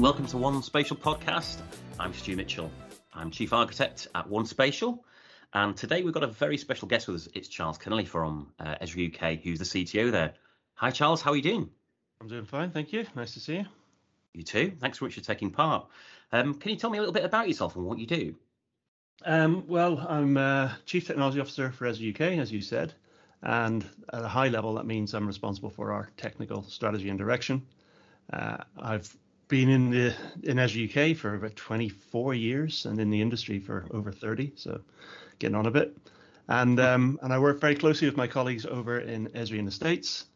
Welcome to One Spatial Podcast. I'm Stu Mitchell. I'm Chief Architect at One Spatial. And today we've got a very special guest with us. It's Charles Kennelly from uh, Esri UK, who's the CTO there. Hi, Charles. How are you doing? I'm doing fine, thank you. Nice to see you. You too. Thanks so much for taking part. Um, can you tell me a little bit about yourself and what you do? Um, well, I'm uh, Chief Technology Officer for Esri UK, as you said. And at a high level, that means I'm responsible for our technical strategy and direction. Uh, I've been in the in Esri UK for about 24 years and in the industry for over 30, so getting on a bit. And um, and I work very closely with my colleagues over in Esri in the States.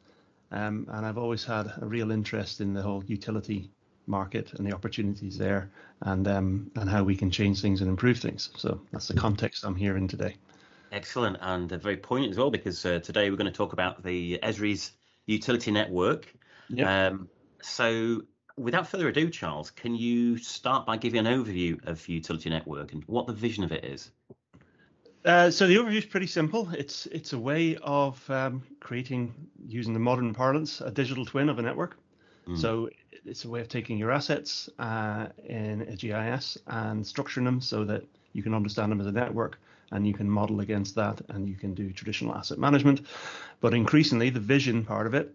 Um, and I've always had a real interest in the whole utility market and the opportunities there, and um, and how we can change things and improve things. So that's the context I'm here in today. Excellent and uh, very poignant as well, because uh, today we're going to talk about the Esri's utility network. Yeah. Um, so without further ado, Charles, can you start by giving an overview of utility network and what the vision of it is? Uh, so the overview is pretty simple. It's it's a way of um, creating, using the modern parlance, a digital twin of a network. Mm. So it's a way of taking your assets uh, in a GIS and structuring them so that you can understand them as a network and you can model against that and you can do traditional asset management. But increasingly, the vision part of it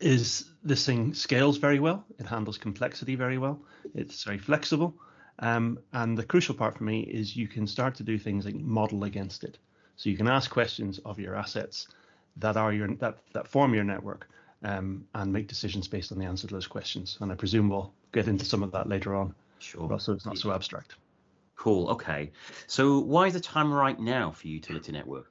is this thing scales very well. It handles complexity very well. It's very flexible. Um, and the crucial part for me is you can start to do things like model against it. So you can ask questions of your assets that are your that that form your network um, and make decisions based on the answer to those questions. And I presume we'll get into some of that later on. Sure. So it's not so abstract. Cool. Okay. So why is the time right now for utility network?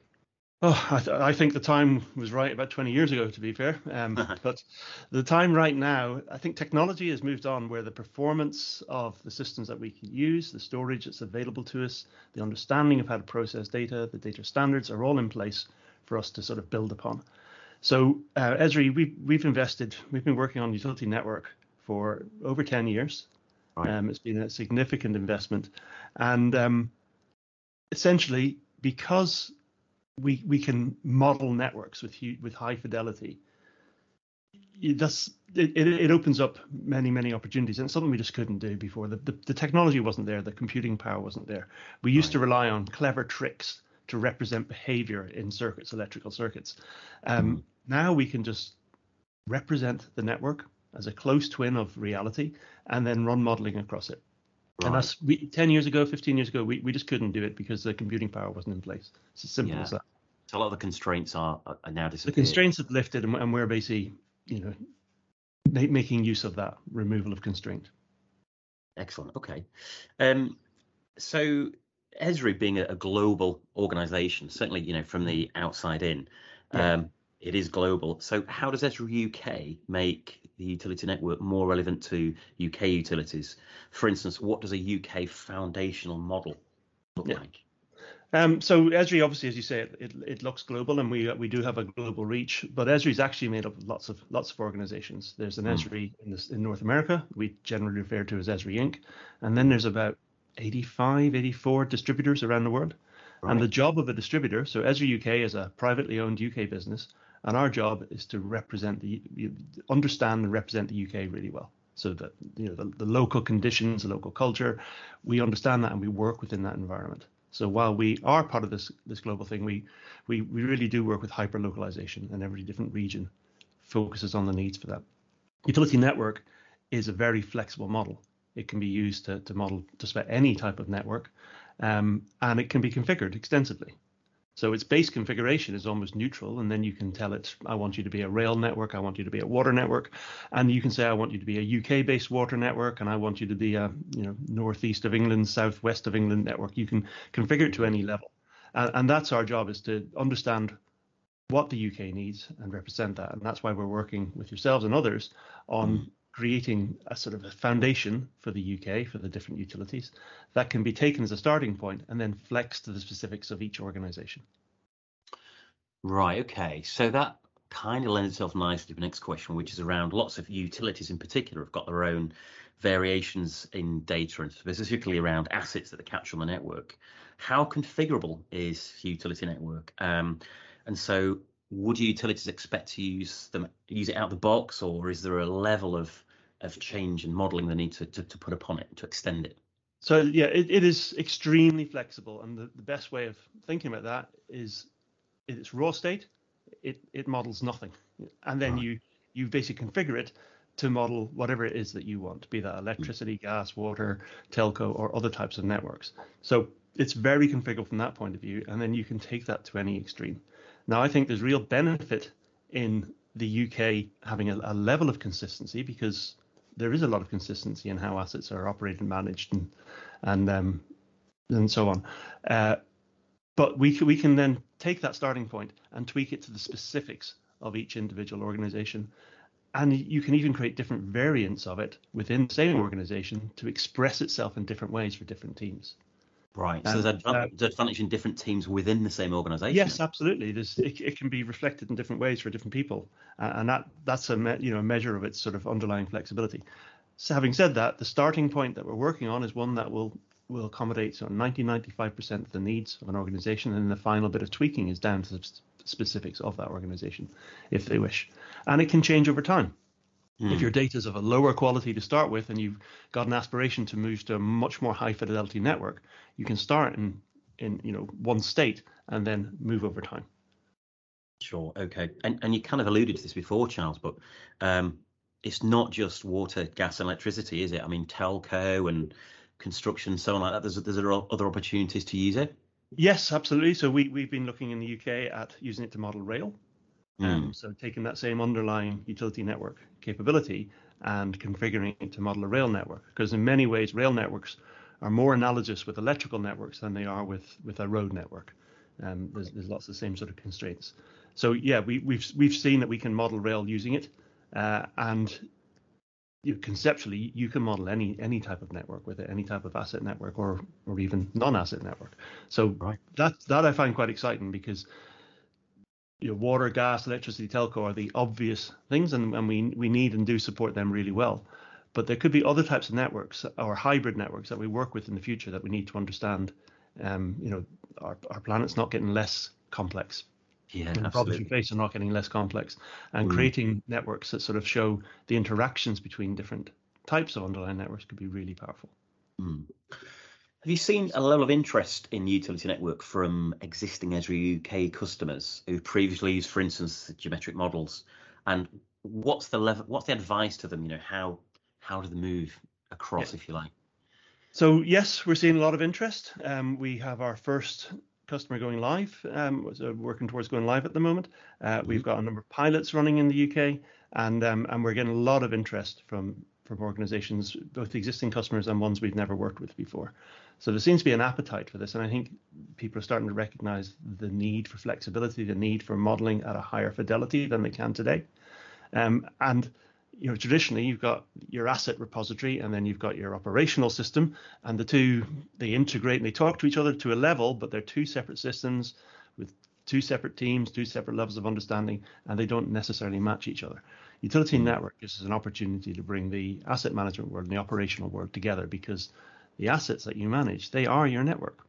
Oh, I, th- I, think the time was right about 20 years ago, to be fair. Um, but the time right now, I think technology has moved on where the performance of the systems that we can use, the storage that's available to us, the understanding of how to process data, the data standards are all in place for us to sort of build upon. So, uh, Esri, we've, we've invested, we've been working on utility network for over 10 years. Right. Um, it's been a significant investment. And um, essentially, because we we can model networks with with high fidelity. It, does, it, it opens up many many opportunities and something we just couldn't do before. The, the, the technology wasn't there, the computing power wasn't there. We used right. to rely on clever tricks to represent behavior in circuits, electrical circuits. Um, mm. Now we can just represent the network as a close twin of reality and then run modeling across it. Right. And that's we, 10 years ago, 15 years ago, we, we just couldn't do it because the computing power wasn't in place. It's as simple yeah. as that. So a lot of the constraints are, are now disappeared. The constraints have lifted, and, and we're basically, you know, making use of that removal of constraint. Excellent. Okay. Um, so Esri being a, a, global organization, certainly, you know, from the outside in, yeah. um, it is global. So how does Esri UK make the utility network more relevant to UK utilities? For instance, what does a UK foundational model look yeah. like? Um, so Esri, obviously, as you say, it, it, it, looks global, and we we do have a global reach. But Esri is actually made up of lots of lots of organizations. There's an mm. Esri in, this, in North America, we generally refer to as Esri Inc. And then there's about 85, 84 distributors around the world. Right. And the job of a distributor, so Esri UK is a privately owned UK business, and our job is to represent the understand and represent the UK really well. So that you know the, the, local conditions the local culture we understand that and we work within that environment. So while we are part of this this global thing we we, we really do work with hyper localization and every different region focuses on the needs for that. Utility network is a very flexible model. It can be used to, to model just about any type of network um, and it can be configured extensively so its base configuration is almost neutral, and then you can tell it, I want you to be a rail network, I want you to be a water network, and you can say, I want you to be a UK-based water network, and I want you to be a you know northeast of England, southwest of England network. You can configure it to any level, and, and that's our job is to understand what the UK needs and represent that, and that's why we're working with yourselves and others on. Mm. Creating a sort of a foundation for the UK for the different utilities that can be taken as a starting point and then flex to the specifics of each organization. Right. Okay. So that kind of lends itself nicely to the next question, which is around lots of utilities in particular have got their own variations in data and specifically around assets that they capture on the network. How configurable is utility network? Um, and so would utilities expect to use them use it out of the box, or is there a level of of change and modelling they need to, to, to put upon it to extend it? So yeah, it, it is extremely flexible, and the, the best way of thinking about that is in its raw state, it it models nothing, and then right. you you basically configure it to model whatever it is that you want, be that electricity, gas, water, telco, or other types of networks. So it's very configurable from that point of view, and then you can take that to any extreme. Now, I think there's real benefit in the UK having a, a level of consistency because there is a lot of consistency in how assets are operated and managed and and um, and so on. Uh, but we we can then take that starting point and tweak it to the specifics of each individual organization. And you can even create different variants of it within the same organization to express itself in different ways for different teams. Right. So there's uh, advantage in different teams within the same organization. Yes, absolutely. There's it, it can be reflected in different ways for different people, uh, and that that's a me, you know a measure of its sort of underlying flexibility. So having said that, the starting point that we're working on is one that will will accommodate so 90 95% of the needs of an organization, and the final bit of tweaking is down to the specifics of that organization, if they wish, and it can change over time. Mm. If hmm. your data is of a lower quality to start with and you've got an aspiration to move to a much more high fidelity network, you can start in in you know one state and then move over time. Sure. Okay. And and you kind of alluded to this before, Charles, but um, it's not just water, gas, and electricity, is it? I mean, telco and construction, so on like that. There's there's other opportunities to use it. Yes, absolutely. So we we've been looking in the UK at using it to model rail. Mm. Um, so taking that same underlying utility network capability and configuring it to model a rail network, because in many ways rail networks are more analogous with electrical networks than they are with with a road network. Um, there's there's lots of the same sort of constraints. So yeah, we we've we've seen that we can model rail using it, uh, and you, conceptually you can model any any type of network with it, any type of asset network or or even non-asset network. So right. that that I find quite exciting because you know, water, gas, electricity, telco are the obvious things, and, and we we need and do support them really well. But there could be other types of networks or hybrid networks that we work with in the future that we need to understand. Um, you know, our our planet's not getting less complex. Yeah, the problems we face are not getting less complex, and mm. creating networks that sort of show the interactions between different types of underlying networks could be really powerful. Mm. Have you seen a level of interest in utility network from existing Esri UK customers who previously used, for instance, geometric models? And what's the level? What's the advice to them? You know, how how do they move across, yeah. if you like? So yes, we're seeing a lot of interest. Um, we have our first customer going live, um, so working towards going live at the moment. Uh, mm-hmm. We've got a number of pilots running in the UK, and um, and we're getting a lot of interest from from organisations, both existing customers and ones we've never worked with before. So there seems to be an appetite for this, and I think people are starting to recognise the need for flexibility, the need for modelling at a higher fidelity than they can today. Um, and you know, traditionally you've got your asset repository and then you've got your operational system, and the two they integrate and they talk to each other to a level, but they're two separate systems with two separate teams, two separate levels of understanding, and they don't necessarily match each other. Utility hmm. network us an opportunity to bring the asset management world and the operational world together because the assets that you manage, they are your network.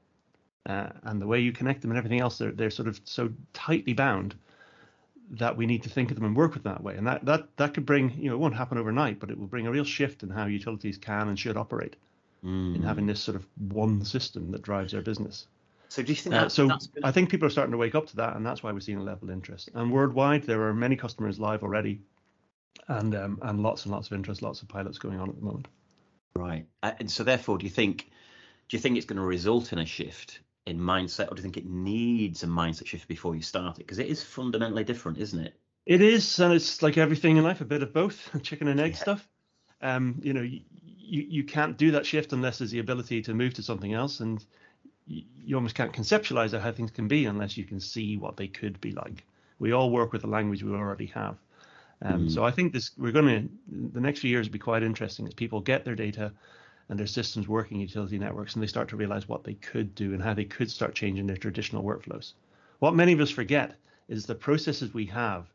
Uh, and the way you connect them and everything else, they're, they're sort of so tightly bound that we need to think of them and work with them that way. And that, that, that could bring, you know, it won't happen overnight, but it will bring a real shift in how utilities can and should operate mm. in having this sort of one system that drives their business. So do you think uh, so? I think people are starting to wake up to that, and that's why we're seeing a level of interest. And worldwide, there are many customers live already, and um, and lots and lots of interest, lots of pilots going on at the moment. Right. Uh, and so therefore, do you think do you think it's going to result in a shift in mindset, or do you think it needs a mindset shift before you start it? Because it is fundamentally different, isn't it? It is, and it's like everything in life, a bit of both, chicken and egg yeah. stuff. Um, you know, you, you can't do that shift unless there's the ability to move to something else, and you, you almost can't conceptualize how things can be unless you can see what they could be like. We all work with the language we already have. Um, mm. So I think this we're going to the next few years will be quite interesting as people get their data and their systems working utility networks and they start to realize what they could do and how they could start changing their traditional workflows. What many of us forget is the processes we have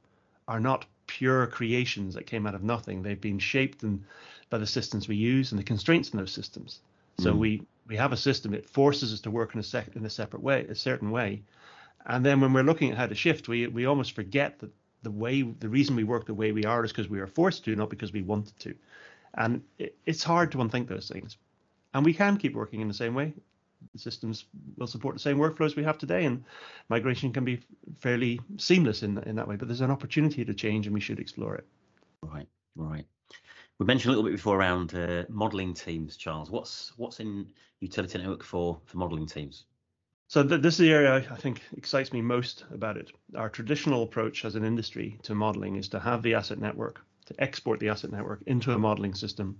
are not pure creations that came out of nothing. They've been shaped and by the systems we use and the constraints in those systems. So mm. we we have a system that forces us to work in a sec- in a separate way, a certain way. And then when we're looking at how to shift, we we almost forget that the way the reason we work the way we are is because we are forced to, not because we wanted to. And it, it's hard to unthink those things. And we can keep working in the same way. The systems will support the same workflows we have today, and migration can be fairly seamless in, in that way. But there's an opportunity to change, and we should explore it. Right, right. We mentioned a little bit before around uh, modelling teams, Charles. What's what's in utility network for for modelling teams? So th- this is the area I think excites me most about it. Our traditional approach as an industry to modeling is to have the asset network, to export the asset network into a modeling system,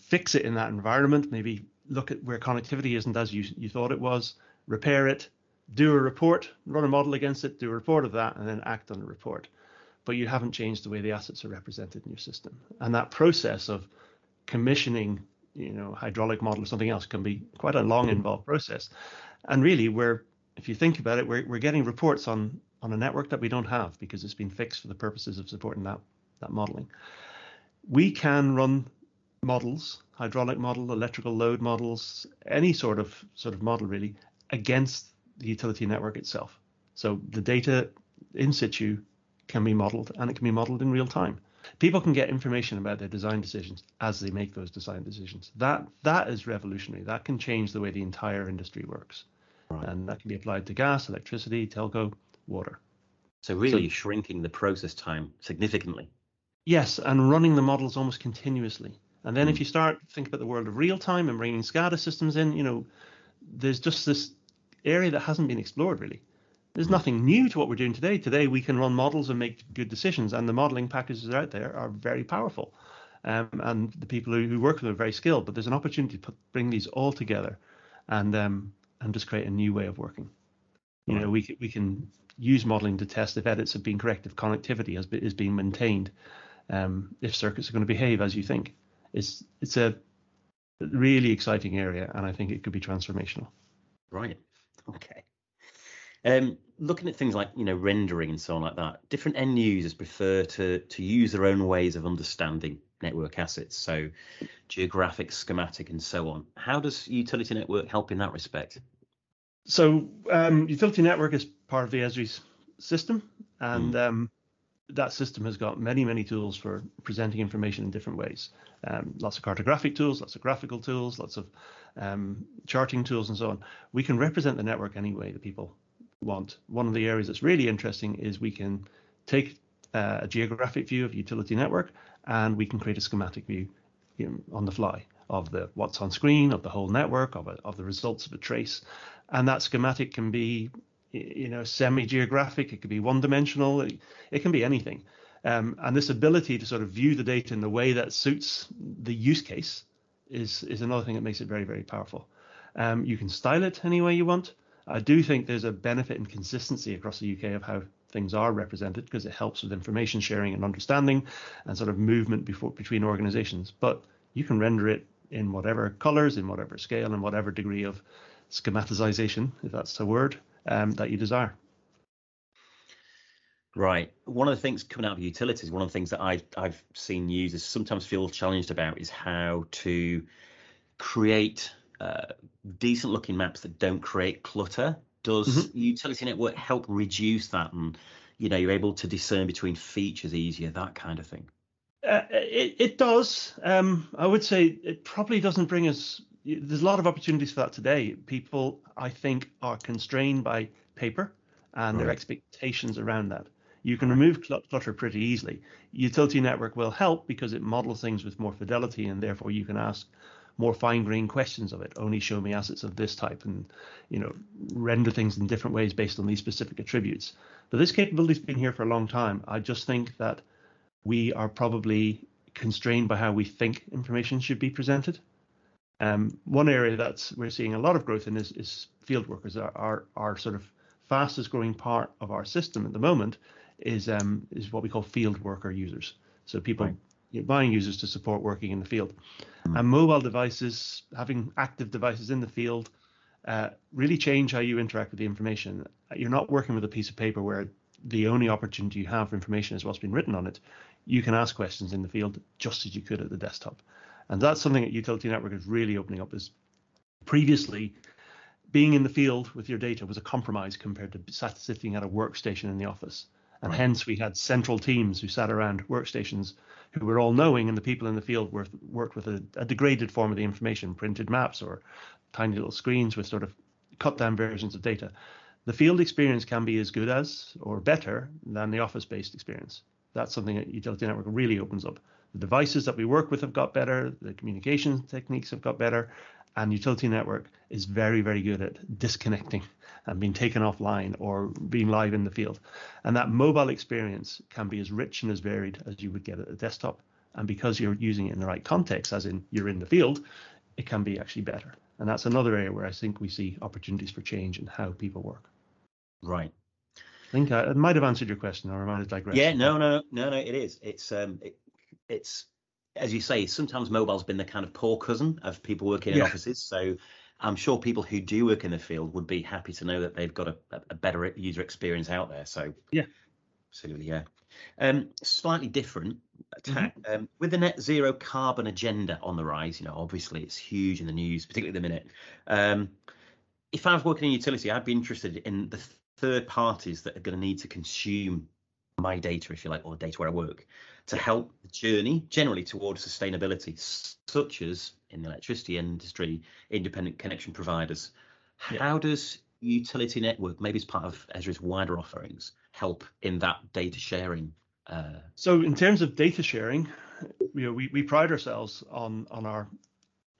fix it in that environment, maybe look at where connectivity isn't as you, you thought it was, repair it, do a report, run a model against it, do a report of that, and then act on the report. But you haven't changed the way the assets are represented in your system. And that process of commissioning, you know, hydraulic model or something else can be quite a long involved process and really we're if you think about it we're, we're getting reports on on a network that we don't have because it's been fixed for the purposes of supporting that that modeling. We can run models hydraulic model electrical load models any sort of sort of model really against the utility network itself. So the data in situ can be modeled and it can be modeled in real time. People can get information about their design decisions as they make those design decisions. That that is revolutionary. That can change the way the entire industry works. And that can be applied to gas, electricity, telco, water. So really so, shrinking the process time significantly. Yes, and running the models almost continuously. And then mm. if hmm. you start think about the world of real time and bringing SCADA systems in, you know, there's just this area that hasn't been explored really. There's mm. nothing new to what we're doing today. Today we can run models and make good decisions, and the modeling packages out there are very powerful. Um, and the people who, who, work with them are very skilled. But there's an opportunity to put, bring these all together and um, and just create a new way of working. You right. know, we we can use modeling to test if edits have been correct, if connectivity has is being maintained, um, if circuits are going to behave as you think. It's it's a really exciting area, and I think it could be transformational. Right. Okay. Um, looking at things like you know rendering and so on like that, different end users prefer to to use their own ways of understanding network assets, so geographic, schematic, and so on. How does utility network help in that respect? So um, utility network is part of the Esri's system, and mm. um, that system has got many, many tools for presenting information in different ways. Um, lots of cartographic tools, lots of graphical tools, lots of um, charting tools, and so on. We can represent the network any way that people want. One of the areas that's really interesting is we can take uh, a geographic view of utility network and we can create a schematic view you know, on the fly of the what's on screen, of the whole network, of, a, of the results of a trace. And that schematic can be you know semi-geographic, it could be one-dimensional, it, it can be anything. Um, and this ability to sort of view the data in the way that suits the use case is is another thing that makes it very very powerful. Um, you can style it any way you want. I do think there's a benefit in consistency across the UK of how things are represented because it helps with information sharing and understanding and sort of movement before between organizations. But you can render it in whatever colors, in whatever scale, and whatever degree of schematization, if that's a word, um, that you desire. Right. One of the things coming out of utilities, one of the things that I, I've seen users sometimes feel challenged about is how to create uh, decent looking maps that don't create clutter. Does mm-hmm. utility network help reduce that, and you know you're able to discern between features easier, that kind of thing? Uh, it, it does. Um, I would say it probably doesn't bring us. There's a lot of opportunities for that today. People, I think, are constrained by paper and right. their expectations around that. You can remove clutter pretty easily. Utility network will help because it models things with more fidelity, and therefore you can ask more fine-grained questions of it. Only show me assets of this type, and you know, render things in different ways based on these specific attributes. But this capability's been here for a long time. I just think that we are probably constrained by how we think information should be presented. Um, one area that we're seeing a lot of growth in is, is field workers. Our, our, our sort of fastest growing part of our system at the moment is um, is what we call field worker users. So people right buying users to support working in the field. Mm. And mobile devices, having active devices in the field, uh, really change how you interact with the information. You're not working with a piece of paper where the only opportunity you have for information is what's been written on it. You can ask questions in the field just as you could at the desktop. And that's something that Utility Network is really opening up. Is previously being in the field with your data was a compromise compared to sitting at a workstation in the office. And right. hence we had central teams who sat around workstations who were all knowing, and the people in the field were, worked with a, a degraded form of the information, printed maps or tiny little screens with sort of cut down versions of data. The field experience can be as good as or better than the office based experience. That's something that Utility Network really opens up. The devices that we work with have got better, the communication techniques have got better, and Utility Network is very, very good at disconnecting and being taken offline or being live in the field. And that mobile experience can be as rich and as varied as you would get at a desktop. And because you're using it in the right context, as in you're in the field, it can be actually better. And that's another area where I think we see opportunities for change in how people work. Right. I think I, might have answered your question, or I might have digressed. Yeah, no, no, no, no. It is. It's um, it, it's as you say. Sometimes mobile's been the kind of poor cousin of people working in yeah. offices. So I'm sure people who do work in the field would be happy to know that they've got a, a better user experience out there. So yeah, absolutely, yeah. Um, slightly different attack mm-hmm. um, with the net zero carbon agenda on the rise. You know, obviously it's huge in the news, particularly at the minute. Um, if I was working in utility, I'd be interested in the third parties that are going to need to consume my data, if you like, or the data where I work, to help the journey generally towards sustainability, such as in the electricity industry, independent connection providers. Yeah. How does utility network, maybe as part of Esri's wider offerings, help in that data sharing? Uh... So, in terms of data sharing, you know, we, we pride ourselves on on our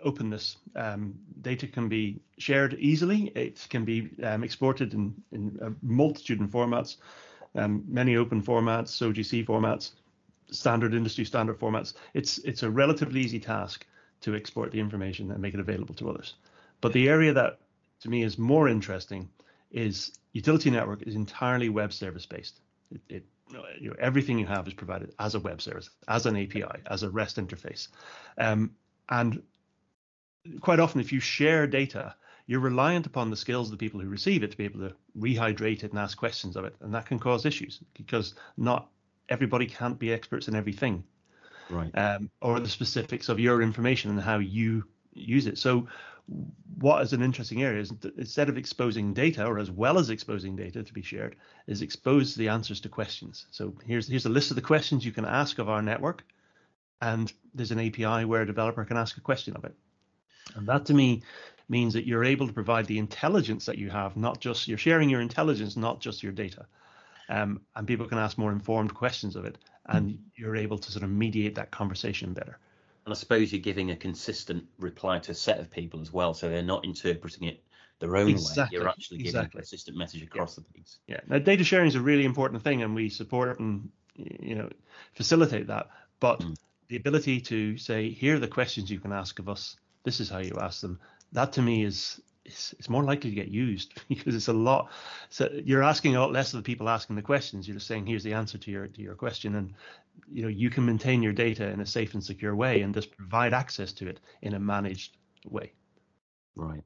openness. Um, data can be shared easily. It can be um, exported in, in a multitude of formats, um, many open formats, OGC formats, standard industry standard formats. It's it's a relatively easy task to export the information and make it available to others. But the area that to me is more interesting is utility network is entirely web service based. It, it you know, everything you have is provided as a web service, as an API, as a REST interface, um, and quite often, if you share data, you're reliant upon the skills of the people who receive it to be able to rehydrate it and ask questions of it. And that can cause issues because not everybody can't be experts in everything. Right. Um, or the specifics of your information and how you use it. So, what is an interesting area is instead of exposing data, or as well as exposing data to be shared, is expose the answers to questions. So here's here's a list of the questions you can ask of our network, and there's an API where a developer can ask a question of it. And that to me means that you're able to provide the intelligence that you have, not just you're sharing your intelligence, not just your data. Um, and people can ask more informed questions of it, and mm. you're able to sort of mediate that conversation better. And I suppose you're giving a consistent reply to a set of people as well, so they're not interpreting it their own exactly. way. You're actually giving exactly. a consistent message across yeah. the piece. Yeah. Now, data sharing is a really important thing, and we support and you know facilitate that. But mm. the ability to say, here are the questions you can ask of us this is how you ask them. That to me is it's, it's more likely to get used because it's a lot. So you're asking a lot less of the people asking the questions. You're just saying, here's the answer to your to your question, and you know you can maintain your data in a safe and secure way, and just provide access to it in a managed way. Right.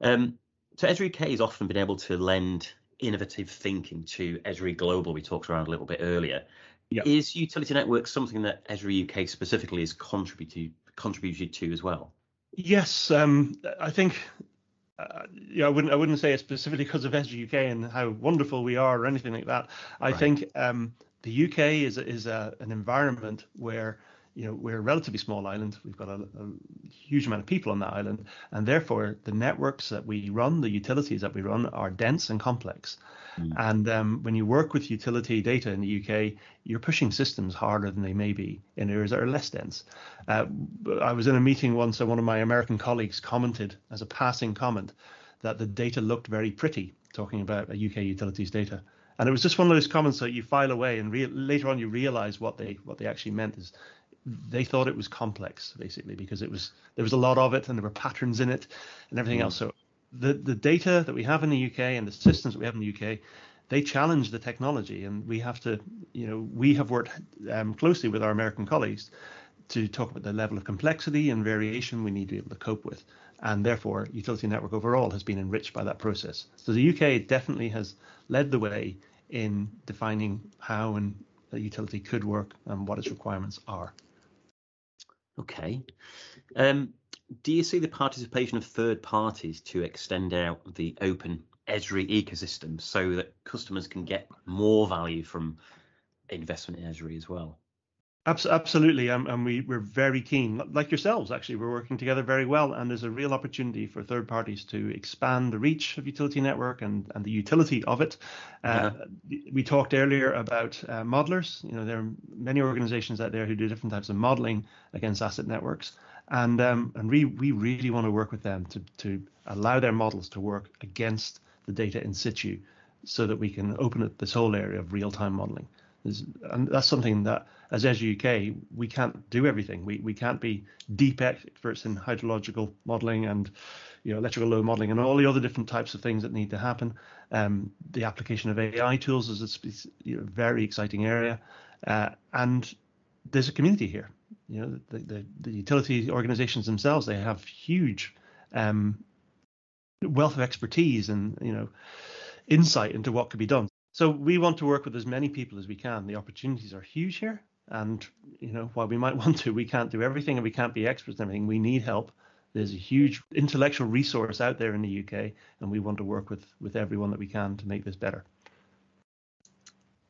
Um, so Esri UK has often been able to lend innovative thinking to Esri Global. We talked around a little bit earlier. Yep. Is utility network something that Esri UK specifically is contributed contributed to as well? Yes, um, I think. Uh, yeah, I wouldn't. I wouldn't say it specifically because of Esri UK and how wonderful we are or anything like that. I right. think um, the UK is is a, an environment where you know we're a relatively small island. We've got a, a, huge amount of people on that island, and therefore the networks that we run, the utilities that we run, are dense and complex. Mm. And um, when you work with utility data in the UK, you're pushing systems harder than they may be in areas that are less dense. Uh, I was in a meeting once, and one of my American colleagues commented as a passing comment that the data looked very pretty, talking about a UK utilities data. And it was just one of those comments that you file away, and re- later on you realize what they what they actually meant is they thought it was complex basically because it was there was a lot of it and there were patterns in it and everything mm. else. So the the data that we have in the UK and the systems that we have in the UK, they challenge the technology, and we have to, you know, we have worked um, closely with our American colleagues to talk about the level of complexity and variation we need to be able to cope with, and therefore, utility network overall has been enriched by that process. So the UK definitely has led the way in defining how and a utility could work and what its requirements are. Okay. Um, do you see the participation of third parties to extend out the open Esri ecosystem so that customers can get more value from investment in Esri as well. Absolutely, um, and we, we're very keen, like yourselves, actually, we're working together very well, and there's a real opportunity for third parties to expand the reach of utility network and, and the utility of it. Uh, yeah. We talked earlier about uh, modelers. You know, there are many organizations out there who do different types of modeling against asset networks, and um, and we we really want to work with them to to allow their models to work against the data in situ, so that we can open up this whole area of real time modeling and that's something that as Esri UK we can't do everything. We we can't be deep experts in hydrological modelling and you know electrical load modelling and all the other different types of things that need to happen. Um, the application of AI tools is a you know, very exciting area, uh, and there's a community here. You know the, the, the utility organisations themselves they have huge um, wealth of expertise and you know insight into what could be done. So we want to work with as many people as we can. The opportunities are huge here. And, you know, while we might want to, we can't do everything and we can't be experts in everything. We need help. There's a huge intellectual resource out there in the UK, and we want to work with, with everyone that we can to make this better.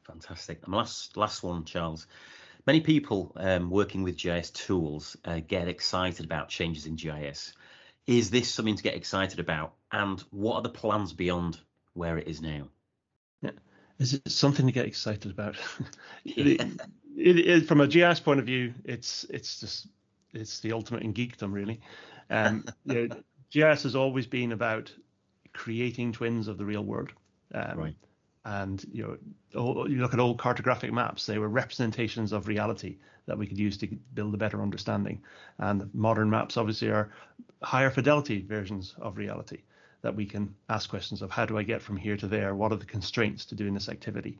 Fantastic. And last last one, Charles. Many people um, working with GIS tools uh, get excited about changes in GIS. Is this something to get excited about? And what are the plans beyond where it is now? Is it something to get excited about? it, it, it, from a GIS point of view, it's it's just it's the ultimate in geekdom, really. Um, you know, GIS has always been about creating twins of the real world. Um, right. And you know, you look at old cartographic maps; they were representations of reality that we could use to build a better understanding. And modern maps, obviously, are higher fidelity versions of reality that we can ask questions of how do I get from here to there? What are the constraints to doing this activity?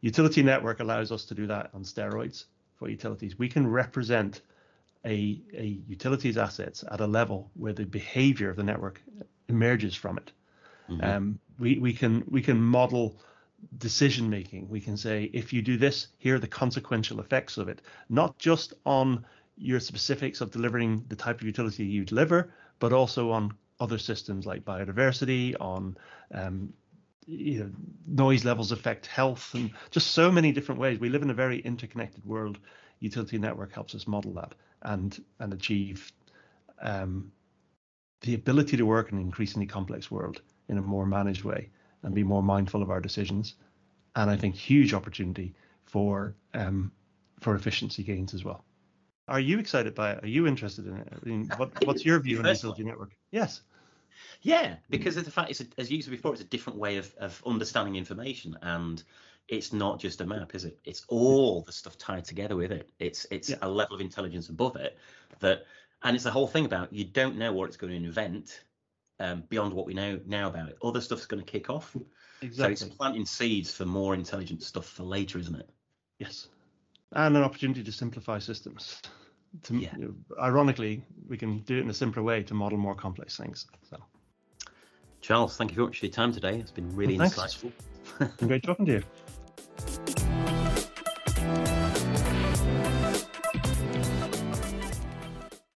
Utility network allows us to do that on steroids for utilities. We can represent a, a utilities assets at a level where the behavior of the network emerges from it. Mm-hmm. Um, we, we can we can model decision making. We can say if you do this, here are the consequential effects of it, not just on your specifics of delivering the type of utility you deliver, but also on other systems like biodiversity, on um, you know, noise levels affect health, and just so many different ways. We live in a very interconnected world. Utility network helps us model that and and achieve um, the ability to work in an increasingly complex world in a more managed way and be more mindful of our decisions. And I think huge opportunity for um, for efficiency gains as well. Are you excited by it? Are you interested in it? I mean, what, what's your view on the utility network? Yes. Yeah, because of the fact it's a, as you said before, it's a different way of, of understanding information, and it's not just a map, is it? It's all the stuff tied together with it. It's it's yeah. a level of intelligence above it that, and it's the whole thing about you don't know what it's going to invent um, beyond what we know now about it. Other stuff's going to kick off. Exactly. So it's planting seeds for more intelligent stuff for later, isn't it? Yes, and an opportunity to simplify systems. To, yeah. You know, ironically, we can do it in a simpler way to model more complex things. So. Charles, thank you very much for your time today. It's been really well, insightful. great talking to you.